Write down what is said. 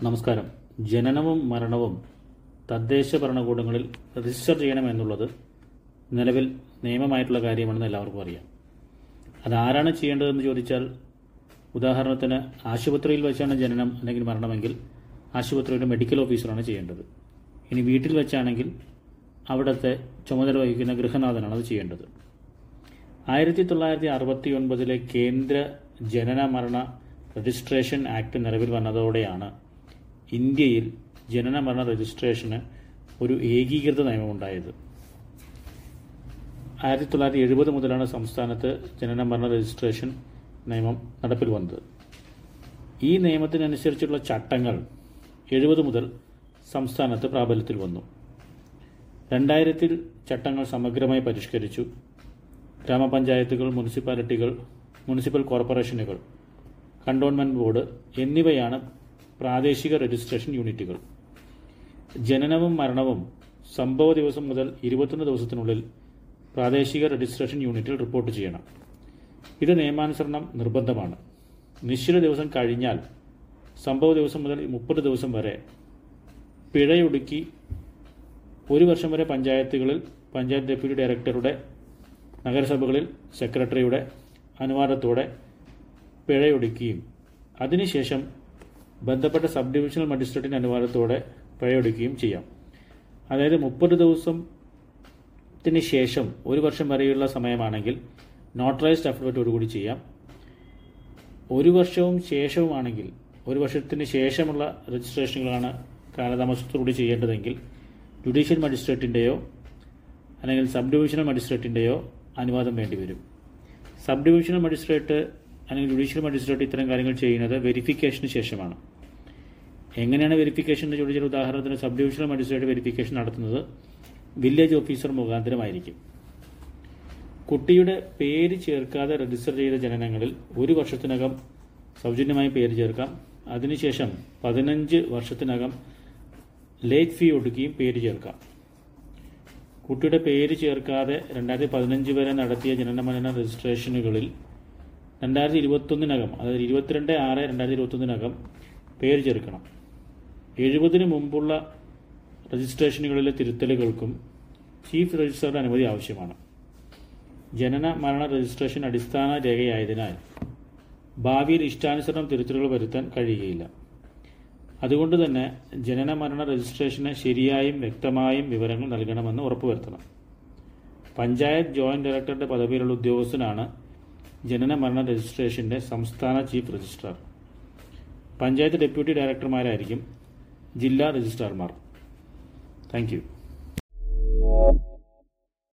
നമസ്കാരം. ജനനവും മരണവും തദ്ദേശ ഭരണകൂടങ്ങളിൽ രജിസ്റ്റർ ചെയ്യണമെന്നുള്ളത് നിലവിൽ നിയമമായിട്ടുള്ള കാര്യമാണെന്ന് എല്ലാവർക്കും അറിയാം. അതാരാണ് ചെയ്യേണ്ടതെന്ന് ചോദിച്ചാൽ ഉദാഹരണത്തിന് ആശുപത്രിയിൽ വെച്ചാണ് ജനനം അല്ലെങ്കിൽ മരണമെങ്കിൽ ആശുപത്രിയുടെ മെഡിക്കൽ ഓഫീസറാണ് ചെയ്യേണ്ടത്. ഇനി വീട്ടിൽ വെച്ചാണെങ്കിൽ അവിടുത്തെ ചുമതല വഹിക്കുന്ന ഗൃഹനാഥനാണ് അത് ചെയ്യേണ്ടത്. ആയിരത്തി തൊള്ളായിരത്തി അറുപത്തി ഒൻപതിലെ കേന്ദ്ര ജനന മരണ രജിസ്ട്രേഷൻ ആക്ട് നിലവിൽ വന്നതോടെയാണ് ഇന്ത്യയിൽ ജനന മരണ രജിസ്ട്രേഷന് ഒരു ഏകീകൃത നിയമമുണ്ടായത്. ആയിരത്തി തൊള്ളായിരത്തി എഴുപത് മുതലാണ് സംസ്ഥാനത്ത് ജനന മരണ രജിസ്ട്രേഷൻ നിയമം നടപ്പിൽ വന്നത്. ഈ നിയമത്തിനനുസരിച്ചുള്ള ചട്ടങ്ങൾ എഴുപത് മുതൽ സംസ്ഥാനത്ത് പ്രാബല്യത്തിൽ വന്നു. രണ്ടായിരത്തിൽ ചട്ടങ്ങൾ സമഗ്രമായി പരിഷ്കരിച്ചു. ഗ്രാമപഞ്ചായത്തുകൾ മുനിസിപ്പാലിറ്റികൾ മുനിസിപ്പൽ കോർപ്പറേഷനുകൾ കണ്ടോൺമെന്റ് ബോർഡ് എന്നിവയാണ് പ്രാദേശിക രജിസ്ട്രേഷൻ യൂണിറ്റുകൾ. ജനനവും മരണവും സംഭവ ദിവസം മുതൽ ഇരുപത്തൊന്ന് ദിവസത്തിനുള്ളിൽ പ്രാദേശിക രജിസ്ട്രേഷൻ യൂണിറ്റിൽ റിപ്പോർട്ട് ചെയ്യണം. ഇത് നിയമാനുസരണം നിർബന്ധമാണ്. നിശ്ചിത ദിവസം കഴിഞ്ഞാൽ സംഭവ ദിവസം മുതൽ മുപ്പത് ദിവസം വരെ പിഴയൊടുക്കി ഒരു വർഷം വരെ പഞ്ചായത്തുകളിൽ പഞ്ചായത്ത് ഡെപ്യൂട്ടി ഡയറക്ടറുടെ നഗരസഭകളിൽ സെക്രട്ടറിയുടെ അനുവാദത്തോടെ പിഴയൊടുക്കുകയും അതിനുശേഷം ബന്ധപ്പെട്ട സബ് ഡിവിഷണൽ മജിസ്ട്രേറ്റിന്റെ അനുവാദത്തോടെ പിഴയൊടുക്കുകയും ചെയ്യാം. അതായത് മുപ്പത് ദിവസത്തിന് ശേഷം ഒരു വർഷം വരെയുള്ള സമയമാണെങ്കിൽ നോട്ടറൈസ്ഡ് അഫിഡവിറ്റോടുകൂടി ചെയ്യാം. ഒരു വർഷവും ശേഷവുമാണെങ്കിൽ ഒരു വർഷത്തിന് ശേഷമുള്ള രജിസ്ട്രേഷനുകളാണ് കാലതാമസത്തോടുകൂടി ചെയ്യേണ്ടതെങ്കിൽ ജുഡീഷ്യൽ മജിസ്ട്രേറ്റിന്റെയോ അല്ലെങ്കിൽ സബ് ഡിവിഷണൽ മജിസ്ട്രേറ്റിന്റെയോ അനുവാദം വേണ്ടിവരും. സബ് ഡിവിഷണൽ മജിസ്ട്രേറ്റ് അല്ലെങ്കിൽ ജുഡീഷ്യൽ മജിസ്ട്രേറ്റ് ഇത്തരം കാര്യങ്ങൾ ചെയ്യുന്നത് വെരിഫിക്കേഷന് ശേഷമാണ്. എങ്ങനെയാണ് വെരിഫിക്കേഷൻ എന്ന് ചോദിച്ചാൽ ഉദാഹരണത്തിന് സബ് ഡിവിഷണൽ മജിസ്ട്രേറ്റ് വെരിഫിക്കേഷൻ നടത്തുന്നത് വില്ലേജ് ഓഫീസർ മുഖാന്തരമായിരിക്കും. കുട്ടിയുടെ പേര് ചേർക്കാതെ രജിസ്റ്റർ ചെയ്ത ജനനങ്ങളിൽ ഒരു വർഷത്തിനകം സൗജന്യമായി പേര് ചേർക്കാം. അതിനുശേഷം പതിനഞ്ച് വർഷത്തിനകം ലേറ്റ് ഫീ ഒടുക്കുകയും പേര് ചേർക്കാം. കുട്ടിയുടെ പേര് ചേർക്കാതെ രണ്ടായിരത്തി പതിനഞ്ച് വരെ നടത്തിയ ജനന മരണ രജിസ്ട്രേഷനുകളിൽ രണ്ടായിരത്തി ഇരുപത്തൊന്നിനകം അതായത് ഇരുപത്തിരണ്ട് ആറ് രണ്ടായിരത്തി ഇരുപത്തൊന്നിനകം പേര് ചേർക്കണം. എഴുപതിന് മുമ്പുള്ള രജിസ്ട്രേഷനുകളിലെ തിരുത്തലുകൾക്കും ചീഫ് രജിസ്ട്രാറുടെ അനുമതി ആവശ്യമാണ്. ജനന മരണ രജിസ്ട്രേഷൻ അടിസ്ഥാന രേഖയായതിനാൽ ഭാവിയിൽ ഇഷ്ടാനുസരണം തിരുത്തലുകൾ വരുത്താൻ കഴിയുകയില്ല. അതുകൊണ്ട് തന്നെ ജനന മരണ രജിസ്ട്രേഷന് ശരിയായും വ്യക്തമായും വിവരങ്ങൾ നൽകണമെന്ന് ഉറപ്പുവരുത്തണം. പഞ്ചായത്ത് ജോയിന്റ് ഡയറക്ടറുടെ പദവിയിലുള്ള ഉദ്യോഗസ്ഥനാണ് ജനന മരണ രജിസ്ട്രേഷന്റെ സംസ്ഥാന ചീഫ് രജിസ്ട്രാർ. പഞ്ചായത്ത് ഡെപ്യൂട്ടി ഡയറക്ടർമാരായിരിക്കും ജില്ലാ രജിസ്ട്രാർമാർ താങ്ക്